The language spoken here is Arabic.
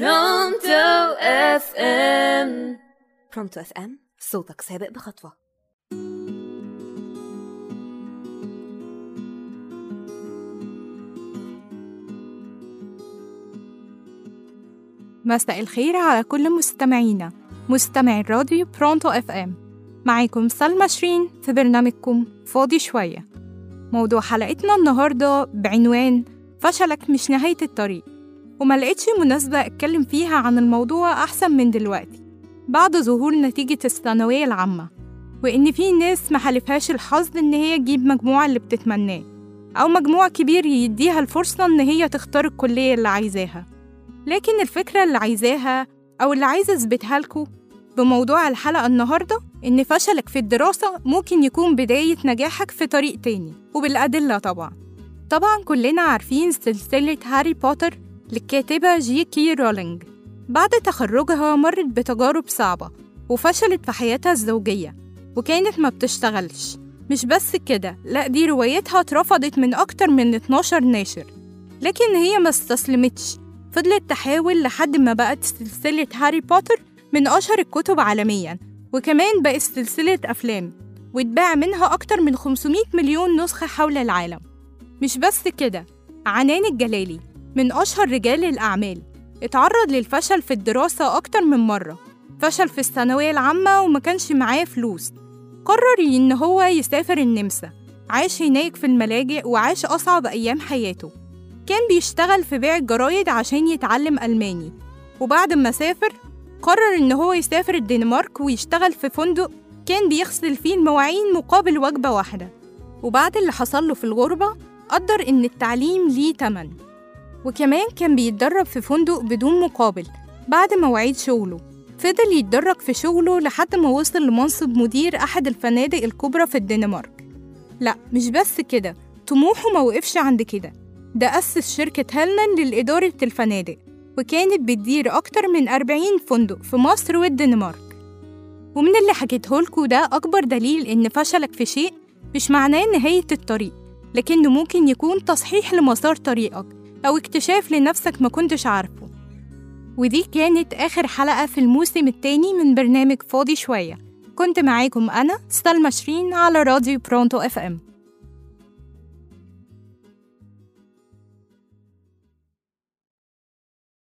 برونتو FM برونتو FM صوتك سابق بخطوة. مساء الخير على كل مستمعينا مستمعي الراديو برونتو FM معاكم سلمى شيرين في برنامجكم فاضي شوية. موضوع حلقتنا النهاردة بعنوان فشلك مش نهاية الطريق. وما لقيتش مناسبة أتكلم فيها عن الموضوع أحسن من دلوقتي. بعد ظهور نتيجة الثانوية العامة وإن في ناس ما حالفهاش الحظ إن هي تجيب مجموع اللي بتتمناه أو مجموع كبير يديها الفرصة إن هي تختار الكلية اللي عايزاها. لكن الفكرة اللي عايزاها أو اللي عايزة أثبتها لكم بموضوع الحلقة النهاردة إن فشلك في الدراسة ممكن يكون بداية نجاحك في طريق تاني وبالأدلة طبعا. طبعا كلنا عارفين سلسلة هاري بوتر للكاتبة جي كي رولينج. بعد تخرجها مرت بتجارب صعبة وفشلت في حياتها الزوجية وكانت ما بتشتغلش. مش بس كده لا دي روايتها اترفضت من أكتر من 12 ناشر. لكن هي ما استسلمتش. فضلت تحاول لحد ما بقت سلسلة هاري بوتر من أشهر الكتب عالميا وكمان بقت سلسلة أفلام واتباع منها أكتر من 500 مليون نسخة حول العالم. مش بس كده عنان الجلالي من أشهر رجال الأعمال. اتعرض للفشل في الدراسة أكتر من مرة. فشل في الثانوية العامة وما كانش معاه فلوس. قرر إن هو يسافر النمسا. عاش هناك في الملاجئ وعاش أصعب أيام حياته. كان بيشتغل في بيع الجرايد عشان يتعلم ألماني. وبعد ما سافر قرر إن هو يسافر الدنمارك ويشتغل في فندق كان بيغسل فيه المواعين مقابل وجبة واحدة. وبعد اللي حصل له في الغربة قدر إن التعليم ليه تمن. وكمان كان بيتدرب في فندق بدون مقابل بعد مواعيد شغله. فضل يتدرج في شغله لحد ما وصل لمنصب مدير أحد الفنادق الكبرى في الدنمارك. لا مش بس كده طموحه ما وقفش عند كده. ده أسس شركة هيلمان للإدارة الفنادق وكانت بتدير أكتر من 40 فندق في مصر والدنمارك. ومن اللي حكيته لكم ده أكبر دليل إن فشلك في شيء مش معناه نهاية الطريق لكنه ممكن يكون تصحيح لمسار طريقك. أو اكتشاف لنفسك ما كنتش عارفه. ودي كانت آخر حلقة في الموسم التاني من برنامج فاضي شوية. كنت معاكم أنا سلمى شيرين على راديو برونتو إف إم.